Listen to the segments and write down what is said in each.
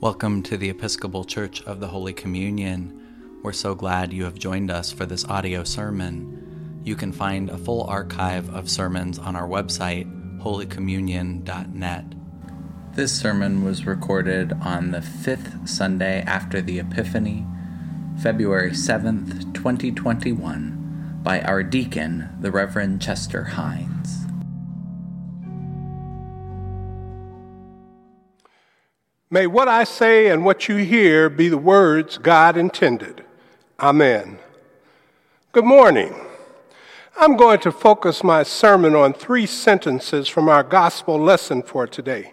Welcome to the Episcopal Church of the Holy Communion. We're so glad you have joined us for this audio sermon. You can find a full archive of sermons on our website, holycommunion.net. This sermon was recorded on the fifth Sunday after the Epiphany, February 7th, 2021, by our deacon, the Reverend Chester Hines. May what I say and what you hear be the words God intended. Amen. Good morning. I'm going to focus my sermon on three sentences from our gospel lesson for today.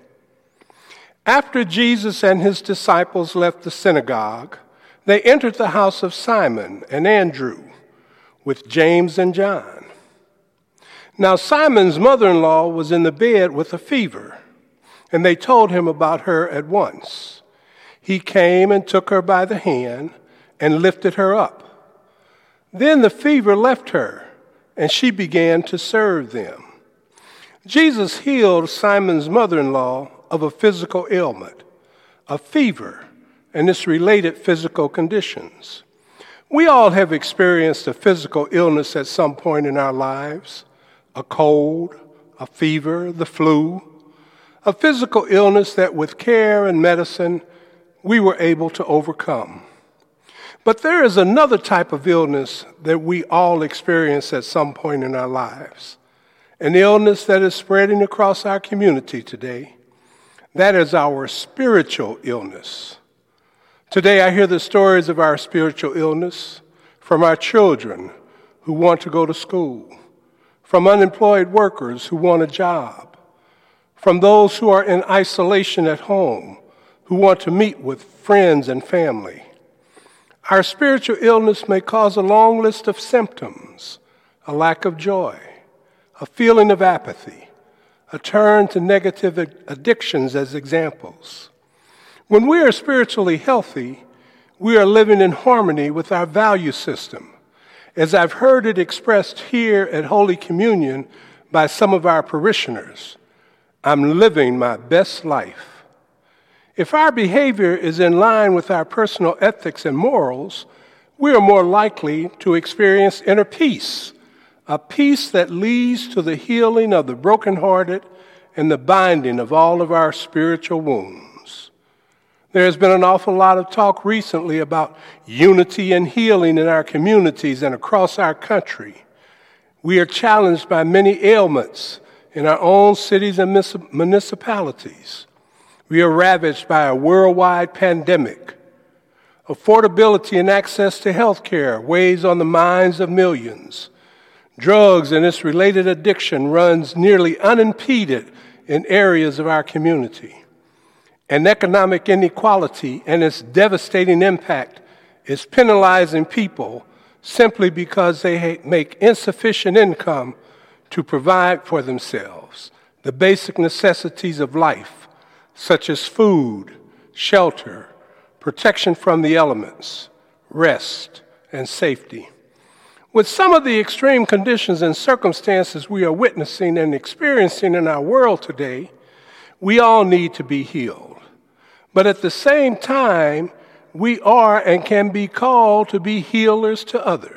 After Jesus and his disciples left the synagogue, they entered the house of Simon and Andrew with James and John. Now, Simon's mother in law was in the bed with a fever and they told him about her at once. He came and took her by the hand and lifted her up. Then the fever left her, and she began to serve them. Jesus healed Simon's mother in law of a physical ailment, a fever, and its related physical conditions. We all have experienced a physical illness at some point in our lives a cold, a fever, the flu, a physical illness that with care and medicine we were able to overcome. But there is another type of illness that we all experience at some point in our lives, an illness that is spreading across our community today. That is our spiritual illness. Today I hear the stories of our spiritual illness from our children who want to go to school, from unemployed workers who want a job from those who are in isolation at home, who want to meet with friends and family. Our spiritual illness may cause a long list of symptoms a lack of joy, a feeling of apathy, a turn to negative addictions as examples. When we are spiritually healthy, we are living in harmony with our value system, as I've heard it expressed here at Holy Communion by some of our parishioners. I'm living my best life. If our behavior is in line with our personal ethics and morals, we are more likely to experience inner peace, a peace that leads to the healing of the brokenhearted and the binding of all of our spiritual wounds. There has been an awful lot of talk recently about unity and healing in our communities and across our country. We are challenged by many ailments in our own cities and municipalities. We are ravaged by a worldwide pandemic. Affordability and access to health care weighs on the minds of millions. Drugs and its related addiction runs nearly unimpeded in areas of our community. And economic inequality and its devastating impact is penalizing people simply because they make insufficient income to provide for themselves the basic necessities of life, such as food, shelter, protection from the elements, rest, and safety. With some of the extreme conditions and circumstances we are witnessing and experiencing in our world today, we all need to be healed. But at the same time, we are and can be called to be healers to others.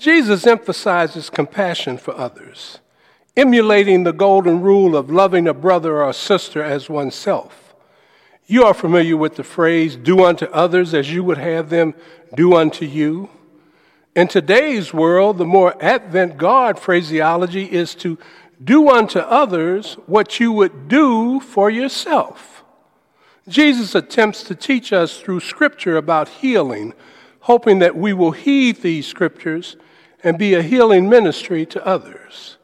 Jesus emphasizes compassion for others, emulating the golden rule of loving a brother or sister as oneself. You are familiar with the phrase, do unto others as you would have them do unto you. In today's world, the more avant-garde phraseology is to do unto others what you would do for yourself. Jesus attempts to teach us through Scripture about healing, hoping that we will heed these Scriptures and be a healing ministry to others.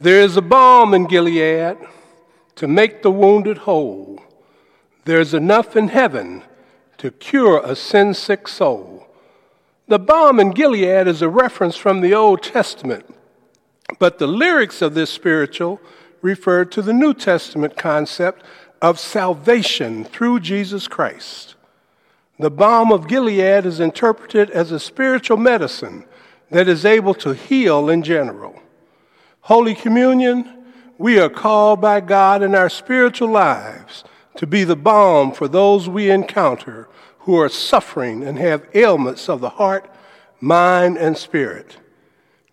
There is a balm in Gilead to make the wounded whole. There's enough in heaven to cure a sin sick soul. The balm in Gilead is a reference from the Old Testament, but the lyrics of this spiritual refer to the New Testament concept of salvation through Jesus Christ. The balm of Gilead is interpreted as a spiritual medicine that is able to heal in general. Holy Communion, we are called by God in our spiritual lives to be the balm for those we encounter who are suffering and have ailments of the heart, mind, and spirit.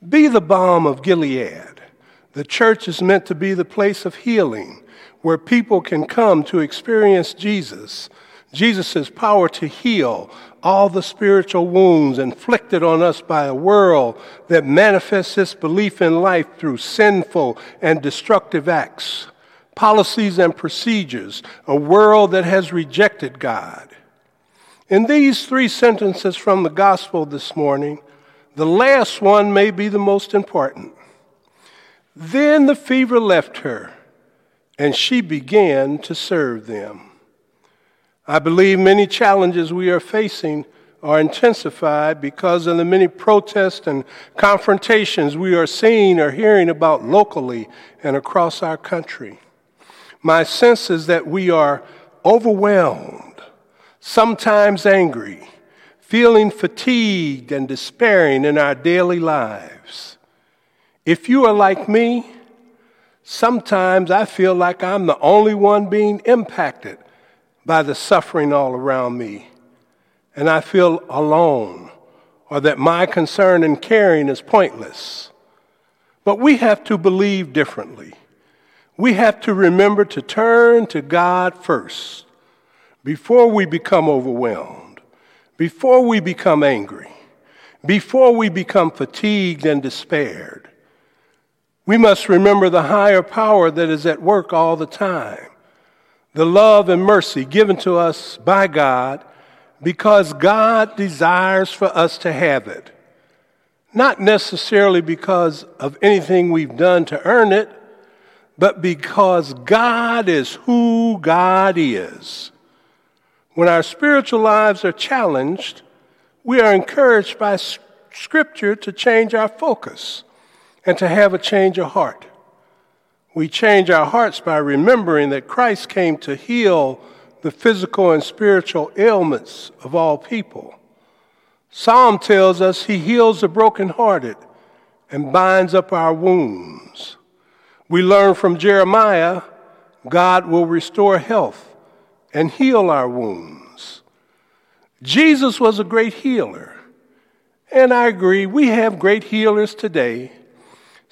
Be the balm of Gilead. The church is meant to be the place of healing where people can come to experience Jesus, Jesus' power to heal all the spiritual wounds inflicted on us by a world that manifests its belief in life through sinful and destructive acts, policies and procedures, a world that has rejected God. In these three sentences from the gospel this morning, the last one may be the most important. Then the fever left her and she began to serve them. I believe many challenges we are facing are intensified because of the many protests and confrontations we are seeing or hearing about locally and across our country. My sense is that we are overwhelmed, sometimes angry, feeling fatigued and despairing in our daily lives. If you are like me, Sometimes I feel like I'm the only one being impacted by the suffering all around me, and I feel alone, or that my concern and caring is pointless. But we have to believe differently. We have to remember to turn to God first before we become overwhelmed, before we become angry, before we become fatigued and despaired. We must remember the higher power that is at work all the time, the love and mercy given to us by God because God desires for us to have it. Not necessarily because of anything we've done to earn it, but because God is who God is. When our spiritual lives are challenged, we are encouraged by Scripture to change our focus and to have a change of heart. We change our hearts by remembering that Christ came to heal the physical and spiritual ailments of all people. Psalm tells us he heals the brokenhearted and binds up our wounds. We learn from Jeremiah God will restore health and heal our wounds. Jesus was a great healer. And I agree, we have great healers today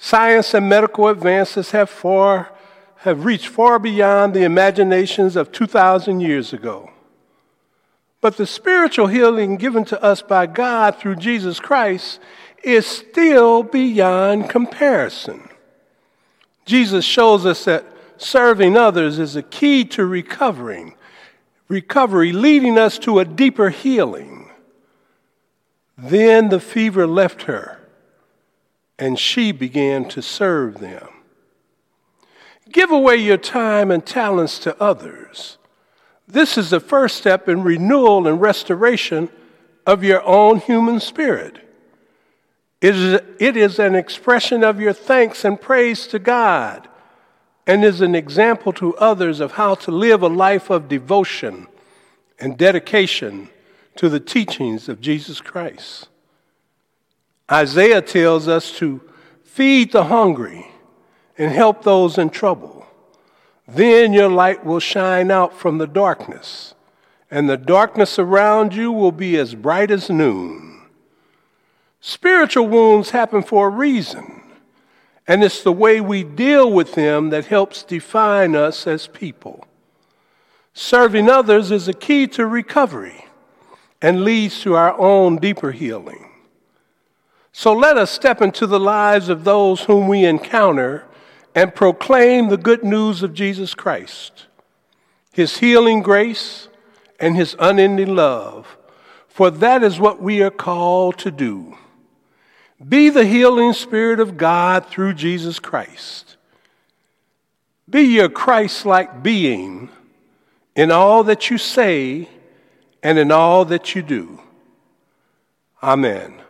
Science and medical advances have, far, have reached far beyond the imaginations of 2,000 years ago. But the spiritual healing given to us by God through Jesus Christ is still beyond comparison. Jesus shows us that serving others is a key to recovering, recovery leading us to a deeper healing. Then the fever left her and she began to serve them. Give away your time and talents to others. This is the first step in renewal and restoration of your own human spirit. It is, it is an expression of your thanks and praise to God and is an example to others of how to live a life of devotion and dedication to the teachings of Jesus Christ. Isaiah tells us to feed the hungry and help those in trouble. Then your light will shine out from the darkness, and the darkness around you will be as bright as noon. Spiritual wounds happen for a reason, and it's the way we deal with them that helps define us as people. Serving others is a key to recovery and leads to our own deeper healing. So let us step into the lives of those whom we encounter and proclaim the good news of Jesus Christ, his healing grace, and his unending love, for that is what we are called to do. Be the healing Spirit of God through Jesus Christ. Be your Christ like being in all that you say and in all that you do. Amen.